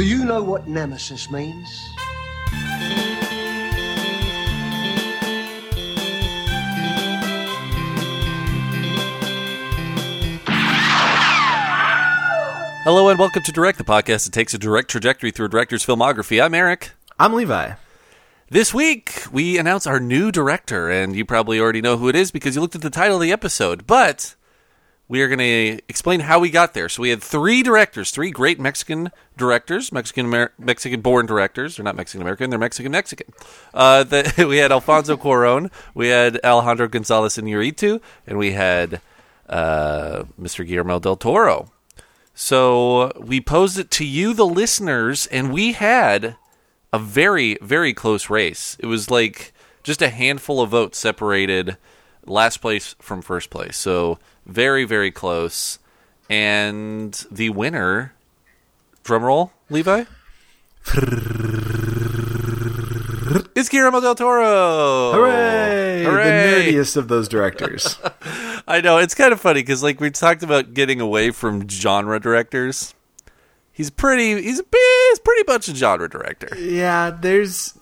Do you know what nemesis means? Hello and welcome to Direct, the podcast that takes a direct trajectory through a director's filmography. I'm Eric. I'm Levi. This week, we announce our new director, and you probably already know who it is because you looked at the title of the episode. But we are going to explain how we got there. So we had three directors, three great Mexican directors, Mexican Mexican born directors. They're not Mexican American, they're Mexican Mexican. Uh, we had Alfonso Cuaron, we had Alejandro Gonzalez Iñárritu, and we had uh, Mr. Guillermo del Toro. So we posed it to you, the listeners, and we had a very, very close race. It was like just a handful of votes separated last place from first place. So very, very close. And the winner, drumroll, Levi? It's Guillermo del Toro. Hooray! Hooray! The nerdiest of those directors. I know it's kind of funny because like we talked about getting away from genre directors. He's pretty. He's a he's pretty much a genre director. yeah, there's.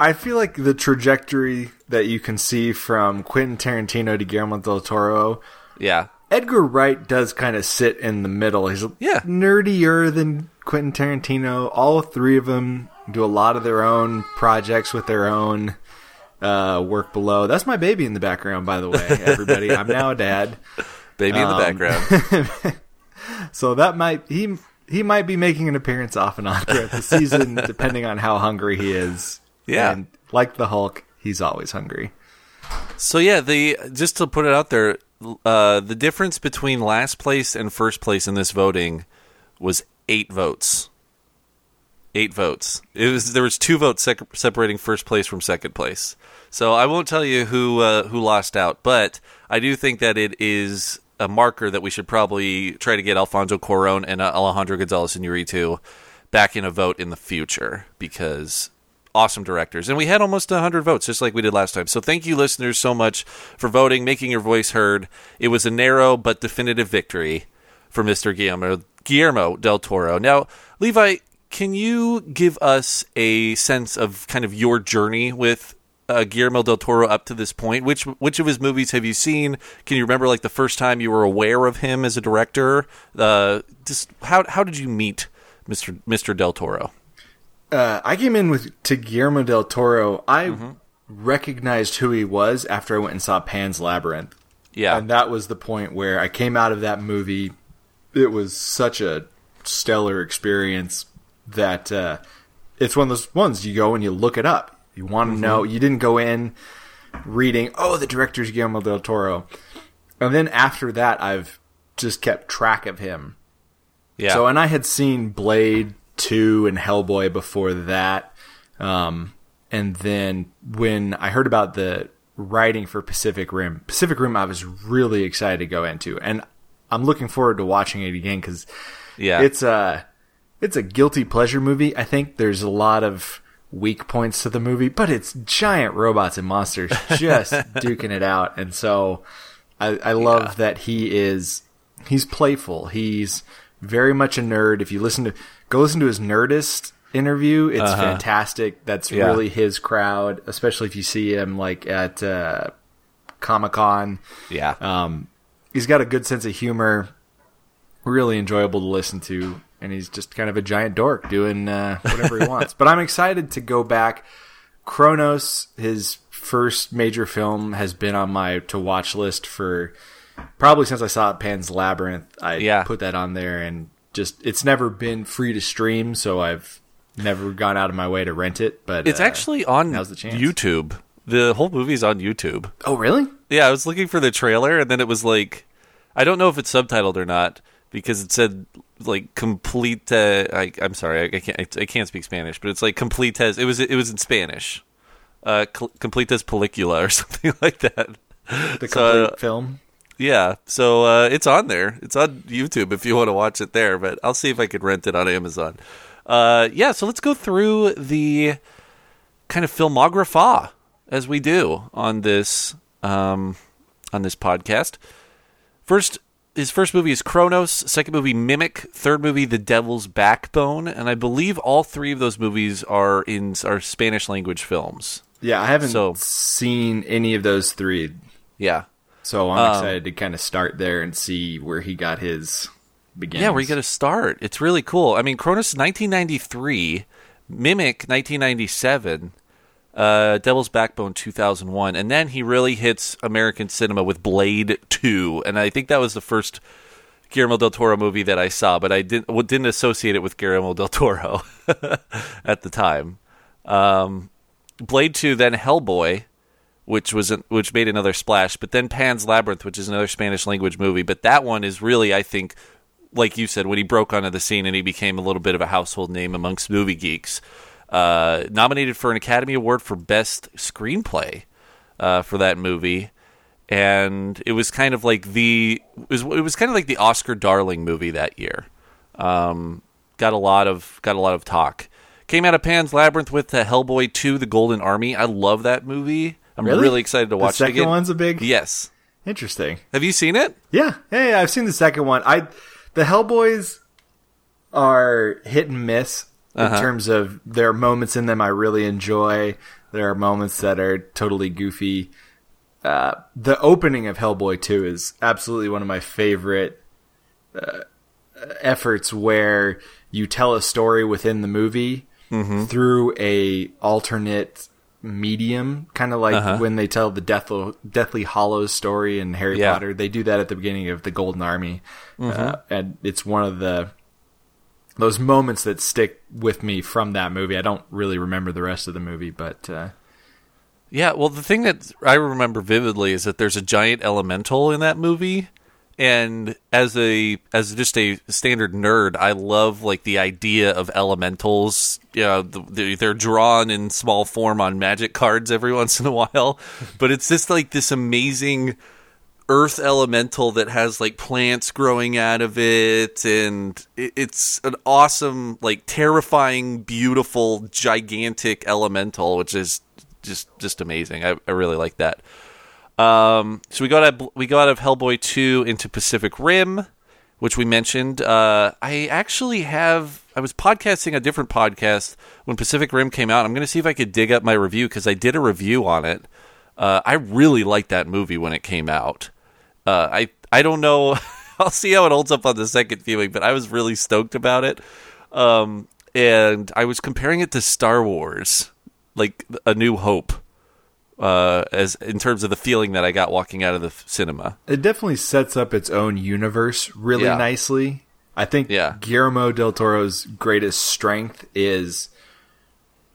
I feel like the trajectory that you can see from Quentin Tarantino to Guillermo del Toro, Yeah, Edgar Wright does kind of sit in the middle. He's Yeah. nerdier than Quentin Tarantino. All three of them do a lot of their own projects with their own uh, work below. That's my baby in the background, by the way, everybody. I'm now a dad. baby in the Um, background. So that might he he might be making an appearance off and on throughout the season, depending on how hungry he is. Yeah. and like the Hulk, he's always hungry. So yeah, the just to put it out there, uh, the difference between last place and first place in this voting was eight votes. Eight votes. It was there was two votes sec- separating first place from second place. So I won't tell you who uh, who lost out, but I do think that it is a marker that we should probably try to get Alfonso Cuarón and uh, Alejandro Gonzalez Iñárritu back in a vote in the future because awesome directors. And we had almost 100 votes, just like we did last time. So thank you, listeners, so much for voting, making your voice heard. It was a narrow but definitive victory for Mr. Guillermo, Guillermo del Toro. Now, Levi, can you give us a sense of kind of your journey with uh, Guillermo del Toro up to this point? Which which of his movies have you seen? Can you remember like the first time you were aware of him as a director? Uh, just how how did you meet Mr. Mr. del Toro? Uh, I came in with to Guillermo del Toro. I Mm-hmm. recognized who he was after I went and saw Pan's Labyrinth. Yeah, And that was the point where I came out of that movie. It was such a stellar experience that uh, it's one of those ones you go and you look it up. You want to know. You didn't go in reading, oh, the director's Guillermo del Toro. And then after that, I've just kept track of him. yeah. So, and I had seen Blade 2 and Hellboy before that. Um, and then when I heard about the writing for Pacific Rim, Pacific Rim, I was really excited to go into. And I'm looking forward to watching it again because yeah, it's a, it's a guilty pleasure movie. I think there's a lot of weak points to the movie, but it's giant robots and monsters just duking it out. And so I, I love Yeah. that he is he's playful. He's very much a nerd. If you listen to go listen to his Nerdist interview, it's Uh-huh. fantastic. That's Yeah. really his crowd, especially if you see him like at uh, Comic Con. yeah. Um, he's got a good sense of humor, really enjoyable to listen to, and he's just kind of a giant dork doing uh, whatever he wants. But I'm excited to go back. Cronos, his first major film, has been on my to watch list for probably since I saw Pan's Labyrinth. I Yeah. put that on there, and just it's never been free to stream, so I've never gone out of my way to rent it. But It's uh, actually on now's the chance. YouTube. The whole movie's on YouTube. oh really? Yeah, I was looking for the trailer, and then it was like, I don't know if it's subtitled or not because it said like complete. Uh, I, I'm sorry, I, I can't. I, I can't speak Spanish, but it's like complete as it was. It was in Spanish. Uh, cl- complete as película or something like that. The complete So, uh, film. Yeah, so uh, it's on there. It's on YouTube if you want to watch it there. But I'll see if I could rent it on Amazon. Uh, yeah, so let's go through the kind of filmography as we do on this um, on this podcast. First, his first movie is Cronos, second movie Mimic, third movie The Devil's Backbone, and I believe all three of those movies are in are Spanish language films. Yeah, I haven't So- seen any of those three, Yeah. So I'm Um, excited to kind of start there and see where he got his beginnings. Yeah, where you got to start. It's really cool. I mean, Cronos 1993, Mimic 1997, uh, Devil's Backbone 2001, and then he really hits American cinema with Blade 2, and I think that was the first Guillermo del Toro movie that I saw, but I didn't well, didn't associate it with Guillermo del Toro at the time. Um, Blade 2, then Hellboy, which was which made another splash, but then Pan's Labyrinth, which is another Spanish language movie, but that one is really I think like you said when he broke onto the scene and he became a little bit of a household name amongst movie geeks. Uh, nominated for an Academy Award for Best Screenplay uh, for that movie, and it was kind of like the it was, it was kind of like the Oscar darling movie that year. Um, got a lot of got a lot of talk. Came out of Pan's Labyrinth with the Hellboy 2: The Golden Army. I love that movie. I'm Really? excited to watch the it second again. one's a big. Yes. Interesting. Have you seen it? Yeah, yeah, yeah, I've seen the second one. I the Hellboys are hit and miss in Uh-huh. terms of there are moments in them I really enjoy. There are moments that are totally goofy. Uh, the opening of Hellboy 2 is absolutely one of my favorite uh, efforts where you tell a story within the movie through a alternate medium kind of like Uh-huh. when they tell the Deathly, Deathly Hallows story in Harry Yeah. Potter they do that at the beginning of the Golden Army uh, and it's one of the those moments that stick with me from that movie I don't really remember the rest of the movie but uh, Yeah, well, the thing that I remember vividly is that there's a giant elemental in that movie, and as a as just a standard nerd, I love like the idea of elementals. You know, the, the, they're drawn in small form on magic cards every once in a while, but it's just like this amazing earth elemental that has like plants growing out of it. And it- it's an awesome like terrifying beautiful gigantic elemental which is just just amazing. I, I really like that um so we got out we got out of hellboy 2 into pacific rim which we mentioned uh i actually have i was podcasting a different podcast when pacific rim came out i'm gonna see if i could dig up my review because i did a review on it uh, I really liked that movie when it came out. Uh, I I don't know. I'll see how it holds up on the second viewing, but I was really stoked about it. Um, and I was comparing it to Star Wars, like A New Hope, uh, as in terms of the feeling that I got walking out of the f- cinema. it definitely sets up its own universe really Yeah. nicely. I think Yeah. Guillermo del Toro's greatest strength is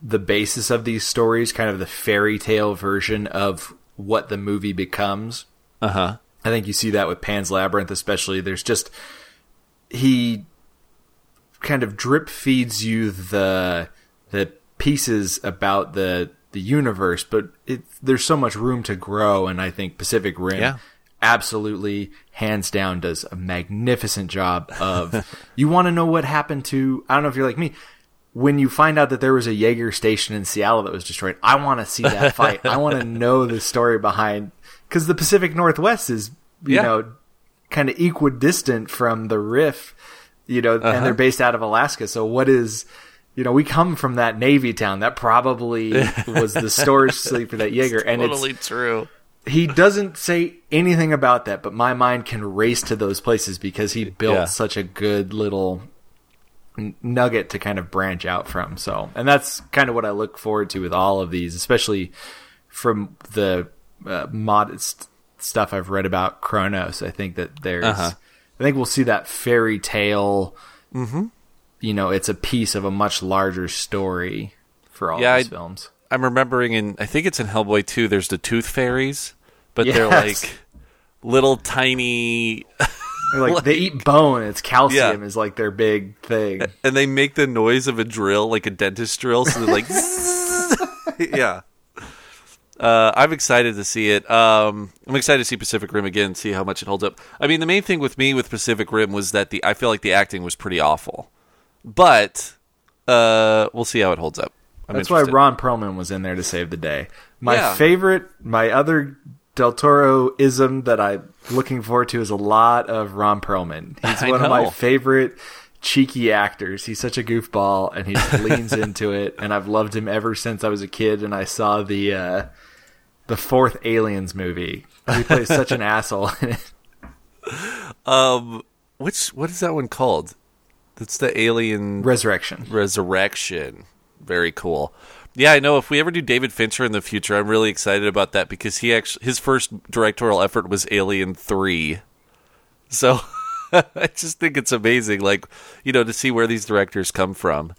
the basis of these stories, kind of the fairy tale version of what the movie becomes. Uh huh. I think you see that with Pan's Labyrinth, especially. There's just he kind of drip feeds you the the pieces about the the universe, but it, there's so much room to grow, and I think Pacific Rim Yeah. absolutely hands down does a magnificent job of. you want to know what happened to? I don't know if you're like me. When you find out that there was a Jaeger station in Seattle that was destroyed, I want to see that fight. I want to know the story behind because the Pacific Northwest is, you Yeah. know, kind of equidistant from the Rift, you know, Uh-huh. and they're based out of Alaska. So what is, you know, we come from that Navy town. That probably was the storage facility for that Jaeger, and it's Totally true. he doesn't say anything about that, but my mind can race to those places because he built Yeah. such a good little n- nugget to kind of branch out from. So, and that's kind of what I look forward to with all of these, especially from the uh, modest stuff I've read about Cronos. I think that there's, Uh-huh. I think we'll see that fairy tale. Mm-hmm. You know, it's a piece of a much larger story for all Yeah, these I- films. I'm remembering in I think it's in Hellboy 2 there's the tooth fairies, but they're like little tiny They're like they eat bone. It's calcium Yeah. is like their big thing. and they make the noise of a drill, like a dentist drill. So they're like, yeah. Uh, I'm excited to see it. Um, I'm excited to see Pacific Rim again, see how much it holds up. I mean, the main thing with me with Pacific Rim was that the I feel like the acting was pretty awful, but uh, we'll see how it holds up. I'm That's why. Ron Perlman was in there to save the day. My Yeah. favorite, my other Del Toro ism that I'm looking forward to is a lot of Ron Perlman. He's one of my favorite cheeky actors. He's such a goofball and he just leans into it. And I've loved him ever since I was a kid and I saw the uh, the fourth Aliens movie. He plays such an asshole in it. Um, which what is that one called? That's the Alien Resurrection. Resurrection. Very cool. Yeah, I know. If we ever do David Fincher in the future, I'm really excited about that because he actually his first directorial effort was Alien Three. So I just think it's amazing, like you know, to see where these directors come from.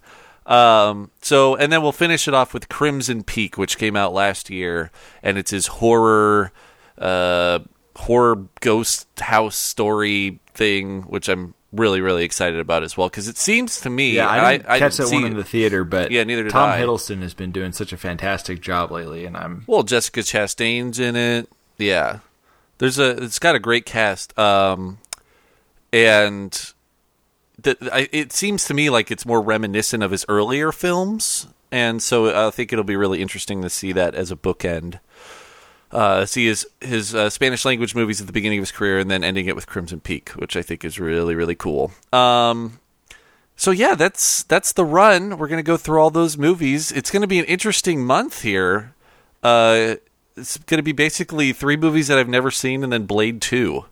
Um, so and then we'll finish it off with Crimson Peak, which came out last year, and it's his horror, uh, horror ghost house story thing, which I'm really really excited about as well because it seems to me, Yeah, I didn't I catch didn't that one see in the theater, but Yeah, neither did Tom I. Hiddleston has been doing such a fantastic job lately, and I'm Well, Jessica Chastain's in it. Yeah, there's a. It's got a great cast. Um, and the, I, it seems to me like it's more reminiscent of his earlier films, and so I think it'll be really interesting to see that as a bookend. Uh, see his his uh, Spanish language movies at the beginning of his career, and then ending it with Crimson Peak, which I think is really really cool. Um, so yeah, that's that's the run. We're gonna go through all those movies. It's gonna be an interesting month here. Uh, it's gonna be basically three movies that I've never seen, and then Blade Two.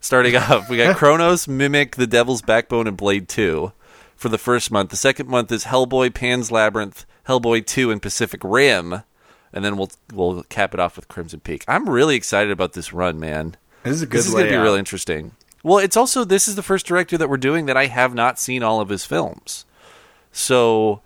Starting off, we got Cronos, Mimic, The Devil's Backbone, and Blade Two for the first month. The second month is Hellboy, Pan's Labyrinth, Hellboy Two, and Pacific Rim, and then we'll we'll cap it off with Crimson Peak. I'm really excited about this run, man. this is a good This is going to be really interesting. Well, it's also this is the first director that we're doing that I have not seen all of his films. So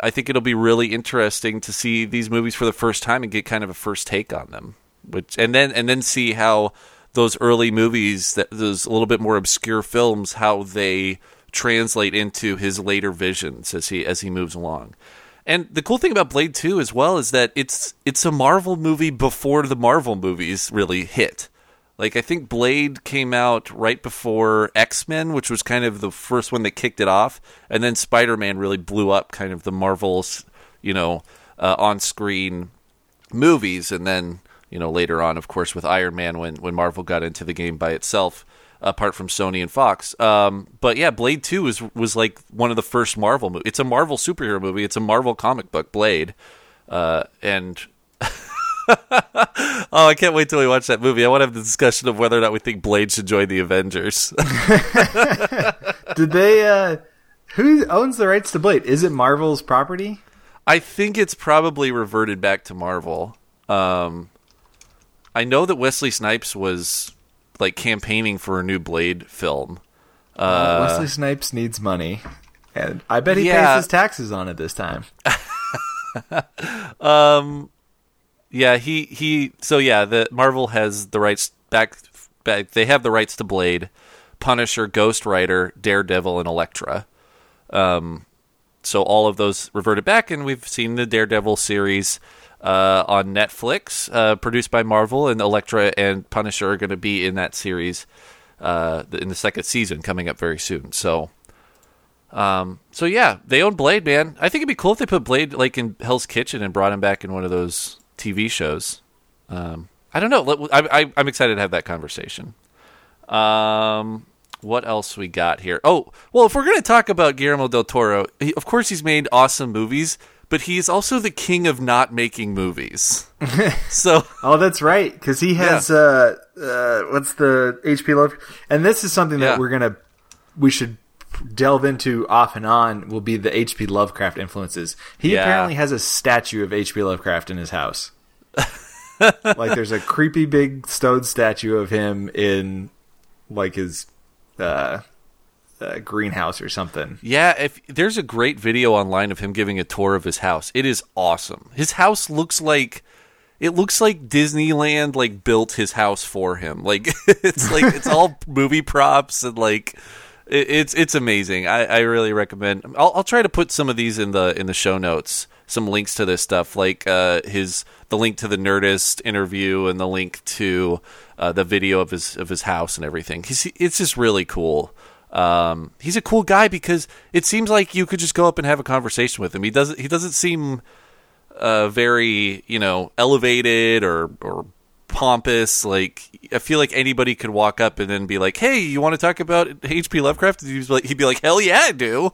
I think it'll be really interesting to see these movies for the first time and get kind of a first take on them. Which and then and then see how those early movies that those a little bit more obscure films how they translate into his later visions as he as he moves along. And the cool thing about Blade 2 as well is that it's it's a Marvel movie before the Marvel movies really hit. Like I think Blade came out right before X-Men, which was kind of the first one that kicked it off, and then Spider-Man really blew up kind of the Marvel's, you know, uh, on-screen movies. And then, you know, later on of course with Iron Man when when Marvel got into the game by itself apart from Sony and Fox. Um, but yeah, Blade 2 was was like one of the first Marvel movies. It's a Marvel superhero movie. It's a Marvel comic book, Blade. Uh, and oh, I can't wait till we watch that movie. I want to have the discussion of whether or not we think Blade should join the Avengers. Did they? uh Who owns the rights to Blade? Is it Marvel's property? I think it's probably reverted back to Marvel. Um, I know that Wesley Snipes was like campaigning for a new Blade film. Uh, Wesley Snipes needs money, and I bet he Yeah. pays his taxes on it this time. um, Yeah, he he. So yeah, the Marvel has the rights back. Back, they have the rights to Blade, Punisher, Ghost Rider, Daredevil, and Elektra. Um, so all of those reverted back, and we've seen the Daredevil series uh, on Netflix, uh, produced by Marvel, and Elektra and Punisher are going to be in that series uh, in the second season coming up very soon. So. Um, so yeah, they own Blade, man. I think it'd be cool if they put Blade like in Hell's Kitchen and brought him back in one of those TV shows. Um, I don't know. I, I'm excited to have that conversation. Um, what else we got here? Oh, well, if we're going to talk about Guillermo del Toro, he, of course he's made awesome movies, but he's also the king of not making movies. so Oh, that's right, because he has uh, uh, what's the HP Love, and this is something that Yeah. we're gonna we should delve into off and on. Will be the HP Lovecraft influences. He Yeah. apparently has a statue of HP Lovecraft in his house. like there's a creepy big stone statue of him in like his uh, uh, greenhouse or something. Yeah, if there's a great video online of him giving a tour of his house. It is awesome. His house looks like it looks like Disneyland like built his house for him. Like it's like it's all movie props and like it, it's it's amazing. I, I really recommend. I'll, I'll try to put some of these in the in the show notes. Some links to this stuff, like uh, his the link to the Nerdist interview and the link to uh, the video of his of his house and everything. He's, it's just really cool. Um, he's a cool guy because it seems like you could just go up and have a conversation with him. He doesn't. He doesn't seem uh, very you know elevated or or pompous. Like I feel like anybody could walk up and then be like, "Hey, you want to talk about H.P. Lovecraft?" He'd be like, he'd be like "Hell yeah, I do.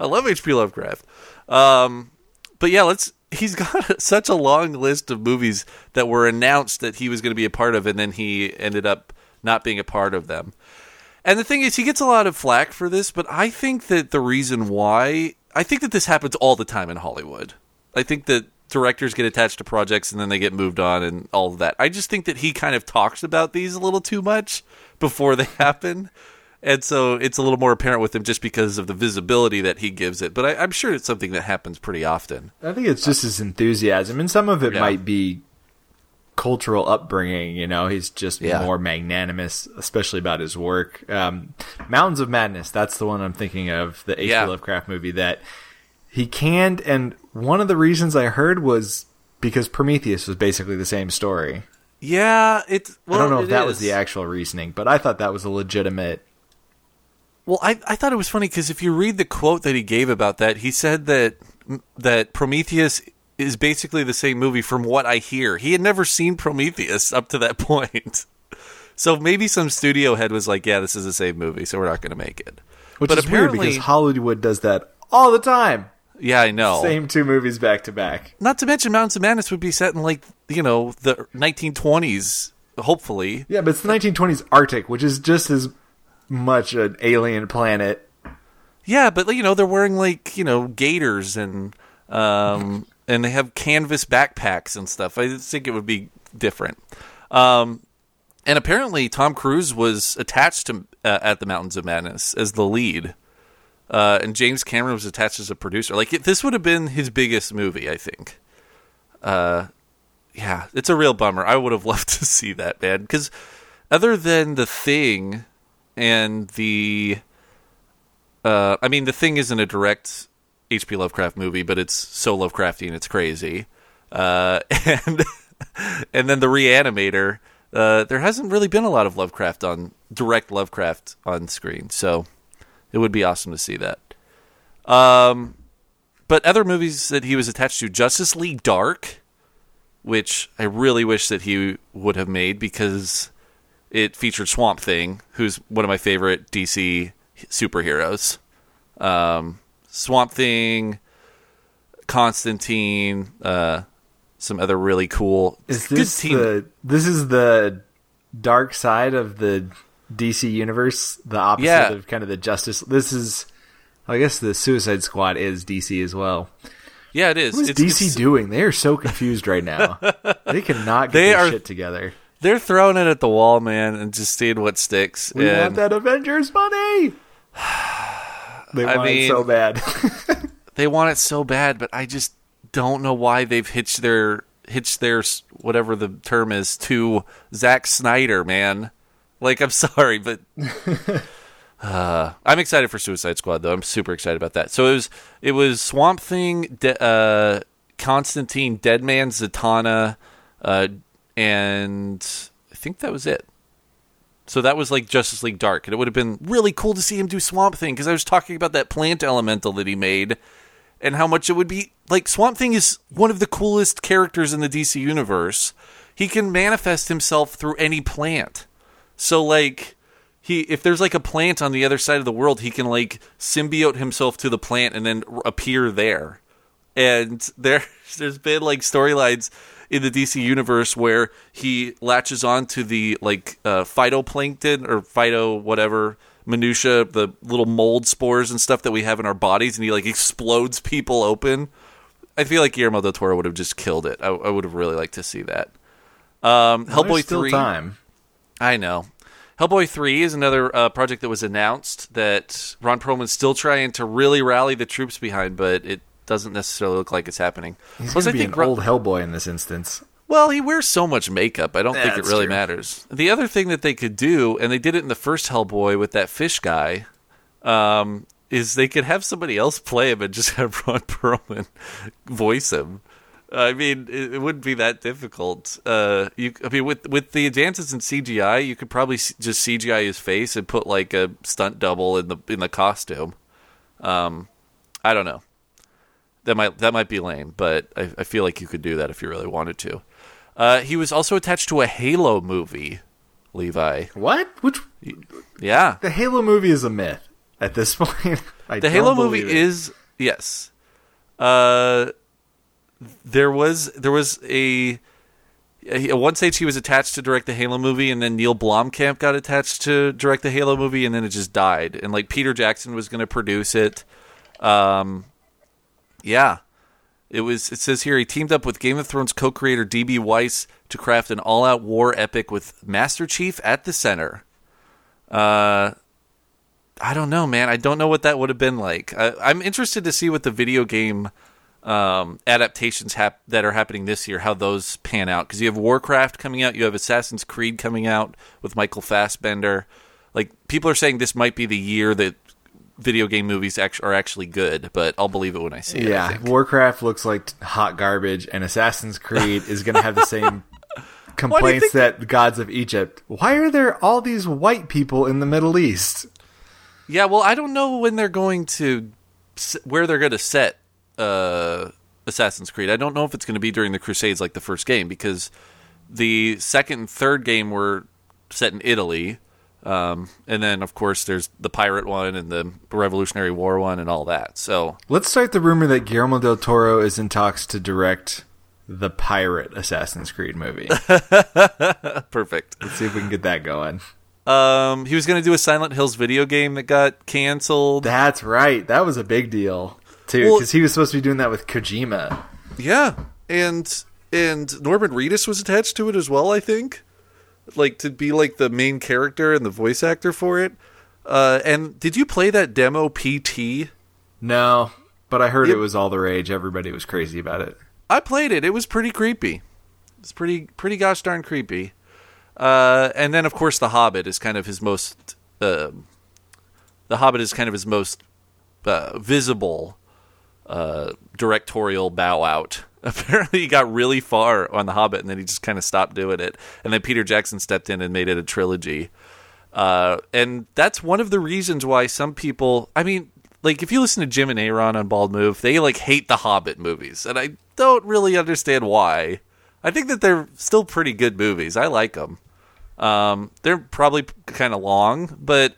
I love H.P. Lovecraft." Um, but yeah, let's. He's got such a long list of movies that were announced that he was going to be a part of, and then he ended up not being a part of them. And the thing is, he gets a lot of flack for this, but I think that the reason why I think that this happens all the time in Hollywood. I think that directors get attached to projects and then they get moved on and all of that. I just think that he kind of talks about these a little too much before they happen. And so it's a little more apparent with him just because of the visibility that he gives it. But I, am sure it's something that happens pretty often. I think it's just his enthusiasm, and some of it Yeah. might be cultural upbringing. You know, he's just Yeah. more magnanimous, especially about his work. Um, Mountains of Madness, that's the one I'm thinking of, the H.P. Yeah. Lovecraft movie that he canned. And one of the reasons I heard was because Prometheus was basically the same story. Yeah, it's. Well, I don't know if that was the actual reasoning, but I thought that was a legitimate. Well, I, I thought it was funny because if you read the quote that he gave about that, he said that that Prometheus is basically the same movie from what I hear. He had never seen Prometheus up to that point. So maybe some studio head was like, "Yeah, this is the same movie, so we're not going to make it." Which but is weird because Hollywood does that all the time. yeah, I know. Same two movies back to back. Not to mention, Mountains of Madness would be set in like you know the 1920s, hopefully. Yeah, but it's the 1920s Arctic, which is just as much an alien planet. Yeah, but you know they're wearing like you know gaiters and um and they have canvas backpacks and stuff. I think it would be different. Um, and apparently Tom Cruise was attached to uh, at the Mountains of Madness as the lead, uh, and James Cameron was attached as a producer. Like it, this would have been his biggest movie, I think. Uh, yeah, it's a real bummer. I would have loved to see that man because other than the thing and the uh, I mean, the thing isn't a direct H.P. Lovecraft movie, but it's so Lovecraftian, it's crazy. Uh, and and then the Reanimator. Uh, there hasn't really been a lot of Lovecraft on direct Lovecraft on screen, so it would be awesome to see that. Um, but other movies that he was attached to, Justice League Dark, which I really wish that he would have made because it featured Swamp Thing, who's one of my favorite DC superheroes. Um, Swamp Thing, Constantine, uh, some other really cool. Is good this the this is the dark side of the DC universe? The opposite Yeah. of kind of the Justice. This is, I guess, the Suicide Squad is DC as well. yeah, it is. What is It's- DC it's- doing? They are so confused right now. they cannot get They their are- shit together. They're throwing it at the wall, man, and just seeing what sticks. We and want that Avengers money. They I want it mean- so bad. they want it so bad, but I just don't know why they've hitched their hitched their whatever the term is to Zack Snyder, man. Like, I'm sorry, but uh, I'm excited for Suicide Squad, though. I'm super excited about that. So it was it was Swamp Thing, De- uh, Constantine, Deadman, Zatanna, uh, and I think that was it. So that was like Justice League Dark, and it would have been really cool to see him do Swamp Thing because I was talking about that plant elemental that he made and how much it would be like Swamp Thing is one of the coolest characters in the DC universe. He can manifest himself through any plant. So like he if there's like a plant on the other side of the world, he can like symbiote himself to the plant and then appear there. And there there's been like storylines in the DC universe where he latches on to the like uh, phytoplankton or phyto whatever minutia, the little mold spores and stuff that we have in our bodies, and he like explodes people open. I feel like Guillermo del Toro would have just killed it. I, I would have really liked to see that. Um, Hellboy still three. time. I know. Hellboy 3 is another uh, project that was announced that Ron Perlman's still trying to really rally the troops behind, but it doesn't necessarily look like it's happening. He's going I to be think an Ron- old Hellboy in this instance. well, he wears so much makeup. I don't Yeah, think it really true. matters. The other thing that they could do, and they did it in the first Hellboy with that fish guy, um, is they could have somebody else play him and just have Ron Perlman voice him. I mean, it, it wouldn't be that difficult. Uh, you, I mean, with with the advances in CGI, you could probably just CGI his face and put like a stunt double in the in the costume. Um, I don't know. That might that might be lame, but I, I feel like you could do that if you really wanted to. Uh, he was also attached to a Halo movie. Levi. What? Which Yeah. the Halo movie is a myth at this point. I The Halo movie it. is yes. Uh, there was there was a, a at one stage he was attached to direct the Halo movie, and then Neil Blomkamp got attached to direct the Halo movie, and then it just died. And like Peter Jackson was going to produce it. Um, yeah, it was. It says here he teamed up with Game of Thrones co-creator DB Weiss to craft an all-out war epic with Master Chief at the center. Uh, I don't know, man. I don't know what that would have been like. I, I'm interested to see what the video game um, adaptations hap- that are happening this year, how those pan out. Because you have Warcraft coming out, you have Assassin's Creed coming out with Michael Fassbender. Like people are saying, this might be the year that video game movies act- are actually good. But I'll believe it when I see it. Yeah. Warcraft looks like hot garbage, and Assassin's Creed is going to have the same complaints that Gods of Egypt. Why are there all these white people in the Middle East? Yeah, well, I don't know when they're going to where they're going to set uh, Assassin's Creed. I don't know if it's going to be during the Crusades like the first game because the second and third game were set in Italy, um, and then of course there's the pirate one and the Revolutionary War one and all that. So Let's start the rumor that Guillermo del Toro is in talks to direct the pirate Assassin's Creed movie. perfect. Let's see if we can get that going. Um, he was going to do a Silent Hills video game that got canceled. That's right. That was a big deal too, Well- because he was supposed to be doing that with Kojima. Yeah, and and Norman Reedus was attached to it as well. I think, like to be like the main character and the voice actor for it. Uh, and did you play that demo PT? No, but I heard Yep. it was all the rage. Everybody was crazy about it. I played it. It was pretty creepy. It's pretty pretty gosh darn creepy. Uh, and then of course the Hobbit is kind of his most. Uh, the Hobbit is kind of his most uh, visible uh, directorial bow out. Apparently, he got really far on the Hobbit, and then he just kind of stopped doing it. And then Peter Jackson stepped in and made it a trilogy. Uh, and that's one of the reasons why some people. I mean, like if you listen to Jim and Aaron on Bald Move, they like hate the Hobbit movies, and I don't really understand why. I think that they're still pretty good movies. I like them. Um, they're probably kind of long, but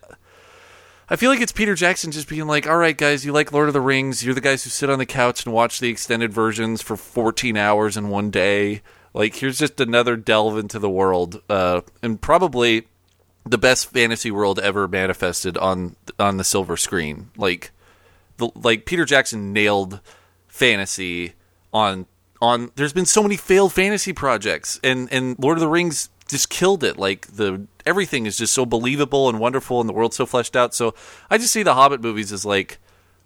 I feel like it's Peter Jackson just being like, "All right, guys, you like Lord of the Rings? You're the guys who sit on the couch and watch the extended versions for 14 hours in one day. Like, here's just another delve into the world, uh, and probably the best fantasy world ever manifested on on the silver screen. Like, the, like Peter Jackson nailed fantasy on on. There's been so many failed fantasy projects, and and Lord of the Rings just killed it. Like the everything is just so believable and wonderful, and the world's so fleshed out. So I just see the Hobbit movies as like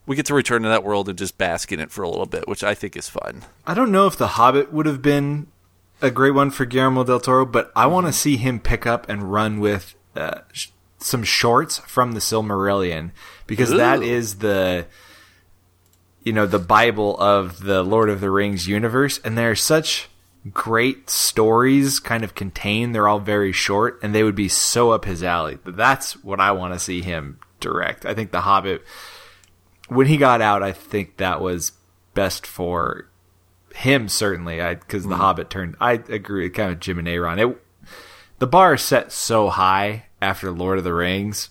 we get to return to that world and just bask in it for a little bit, which I think is fun. I don't know if The Hobbit would have been a great one for Guillermo del Toro, but I want to see him pick up and run with uh, sh- some shorts from the Silmarillion because that Ooh. is the you know the Bible of the Lord of the Rings universe, and there are such great stories kind of contained. They're all very short, and they would be so up his alley. But that's what I want to see him direct. I think The Hobbit when he got out, I think that was best for him certainly. I because Mm. the Hobbit turned. I agree, kind of Jim and Aaron. It the bar is set so high after Lord of the Rings,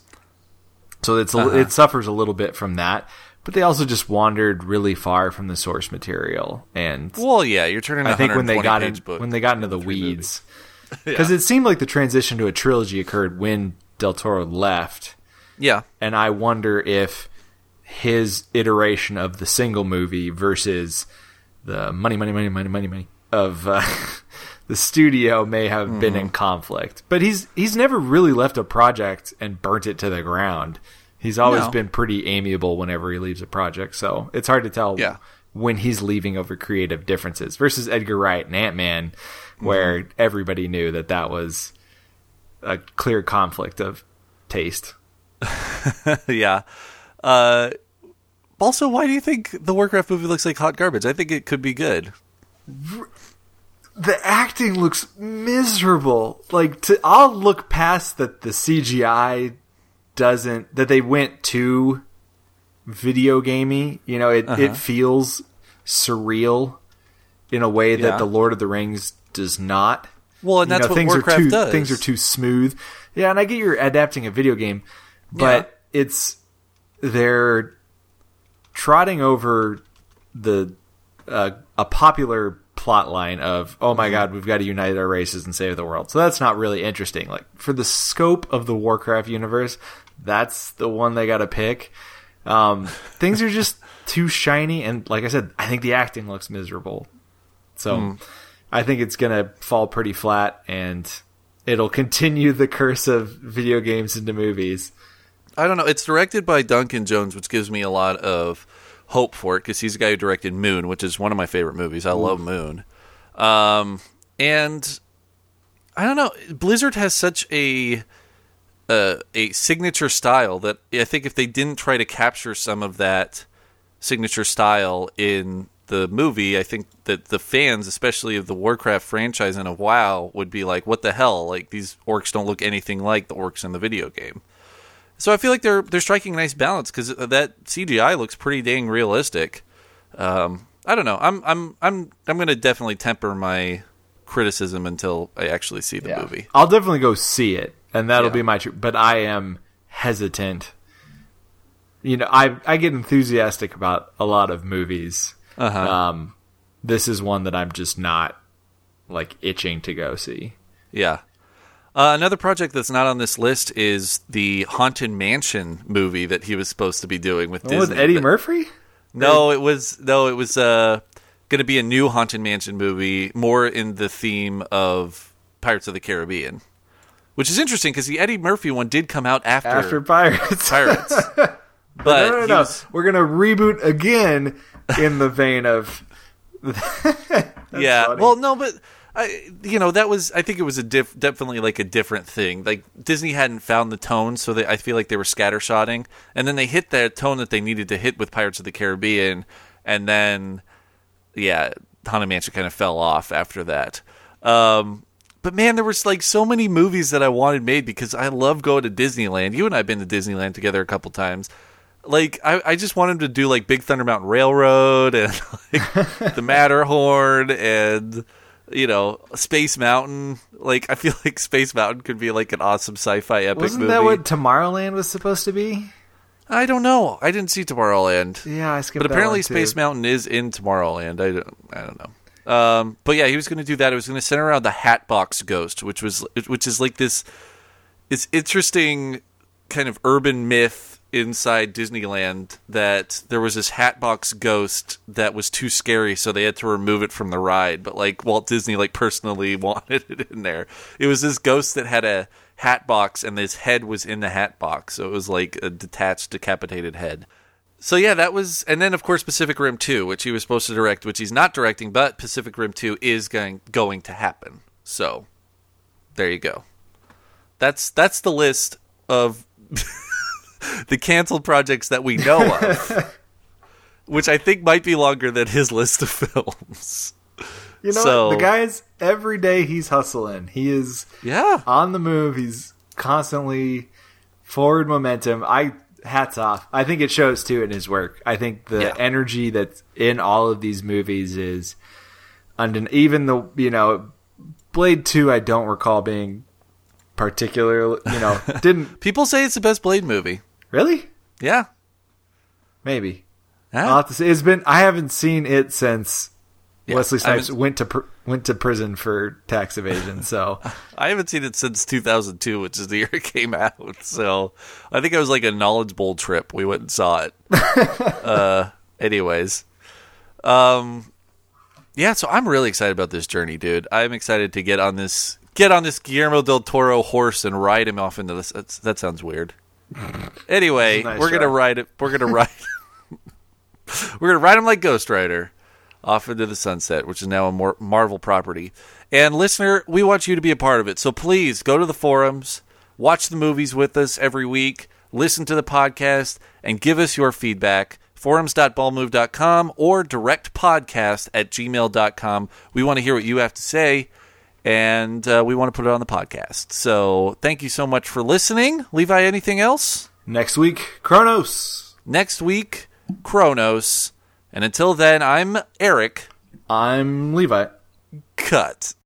so it's Uh-huh. it suffers a little bit from that. But they also just wandered really far from the source material, and Well, yeah, you're turning. I think when they got in, when they got into the weeds, because it seemed like the transition to a trilogy occurred when Del Toro left yeah, and I wonder if his iteration of the single movie versus the money, money, money, money, money, money of uh, the studio may have been in conflict. But he's he's never really left a project and burnt it to the ground. He's always No. been pretty amiable whenever he leaves a project, so it's hard to tell Yeah. when he's leaving over creative differences versus Edgar Wright and Ant Man, where everybody knew that that was a clear conflict of taste. yeah. Uh, also, why do you think the Warcraft movie looks like hot garbage? I think it could be good. the acting looks miserable. Like to, I'll look past that the CGI doesn't that they went too video gamey. You know, it Uh-huh. it feels surreal in a way that Yeah. the Lord of the Rings does not. Well, and You that's know, what things Warcraft are too, does. Things are too smooth. Yeah, and I get you're adapting a video game, but it's they're trotting over the uh, a popular plot line of oh my god we've got to unite our races and save the world. So that's not really interesting. Like for the scope of the warcraft universe that's the one they got to pick. Um, things are just too shiny and like i said i think the acting looks miserable. So Hmm. i think it's gonna fall pretty flat and it'll continue the curse of video games into movies. I don't know. It's directed by Duncan Jones, which gives me a lot of hope for it because he's the guy who directed Moon, which is one of my favorite movies. I love Moon. Um, and I don't know. Blizzard has such a uh, a signature style that I think if they didn't try to capture some of that signature style in the movie, I think that the fans, especially of the Warcraft franchise and of WoW, would be like, "What the hell? Like these orcs don't look anything like the orcs in the video game." So I feel like they're they're striking a nice balance because that CGI looks pretty dang realistic. Um, I don't know. I'm I'm I'm I'm going to definitely temper my criticism until I actually see the movie. I'll definitely go see it, and that'll Yeah. be my. Tr- but I am hesitant. You know, I I get enthusiastic about a lot of movies. Uh-huh. Um, this is one that I'm just not like itching to go see. Yeah. Uh, another project that's not on this list is the Haunted Mansion movie that he was supposed to be doing with Disney. with Eddie But- Murphy? No, it was no, it was uh, going to be a new Haunted Mansion movie, more in the theme of Pirates of the Caribbean, which is interesting because the Eddie Murphy one did come out after, After Pirates. Pirates. But no, no, he no. was- We're gonna reboot again in the vein of. yeah. funny. Well, no, but I, you know, that was I think it was a diff, definitely like a different thing. Like Disney hadn't found the tone, so they, I feel like they were scattershotting, and then they hit that tone that they needed to hit with Pirates of the Caribbean, and then yeah, Haunted Mansion kind of fell off after that. Um, but man, there was like so many movies that I wanted made because I love going to Disneyland. You and I've been to Disneyland together a couple times. Like I, I just wanted to do like Big Thunder Mountain Railroad and like the Matterhorn and you know Space Mountain. Like I feel like Space Mountain could be like an awesome sci-fi epic Wasn't movie. that what Tomorrowland was supposed to be? I don't know. I didn't see Tomorrowland. Yeah, I skipped. But apparently. Space Mountain is in Tomorrowland. I don't, I don't know. Um, but yeah, he was going to do that. It was going to center around the Hatbox Ghost, which was which is like this, this interesting kind of urban myth inside Disneyland that there was this Hatbox Ghost that was too scary, so they had to remove it from the ride. But like Walt Disney, like personally wanted it in there. It was this ghost that had a hatbox, and his head was in the hatbox, so it was like a detached, decapitated head. So yeah, that was, and then of course Pacific Rim Two, which he was supposed to direct, which he's not directing, but Pacific Rim Two is going going to happen. So there you go. That's that's the list of the canceled projects that we know of, which I think might be longer than his list of films. You know, So- the guy's every day he's hustling. He is Yeah, on the move. He's constantly forward momentum. I hats off. I think it shows too in his work. I think the Yeah. energy that's in all of these movies is undeniable. Even the you know Blade Two, I don't recall being particular. You know, didn't people say it's the best Blade movie. Really. Yeah, Maybe Yeah. I'll have to it's been. I haven't seen it since Yeah, Wesley Snipes went to pr- went to prison for tax evasion. So I haven't seen it since 2002, which is the year it came out. So I think it was like a knowledge bowl trip. We went and saw it. uh, anyways, um, yeah. So I'm really excited about this journey, dude. I'm excited to get on this get on this Guillermo del Toro horse and ride him off into this. That's, that sounds weird. Anyway, Nice we're gonna ride it. We're gonna ride. we're gonna ride him like Ghost Rider off into the sunset, which is now a more Marvel property. And listener, we want you to be a part of it. So please go to the forums, watch the movies with us every week, listen to the podcast, and give us your feedback. Forums.baldmove.com or directpodcast at gmail.com. We want to hear what you have to say, and uh, we want to put it on the podcast. So thank you so much for listening. Levi, anything else? next week, Cronos. Next week, Cronos. And until then, I'm Eric. I'm Levi. Cut.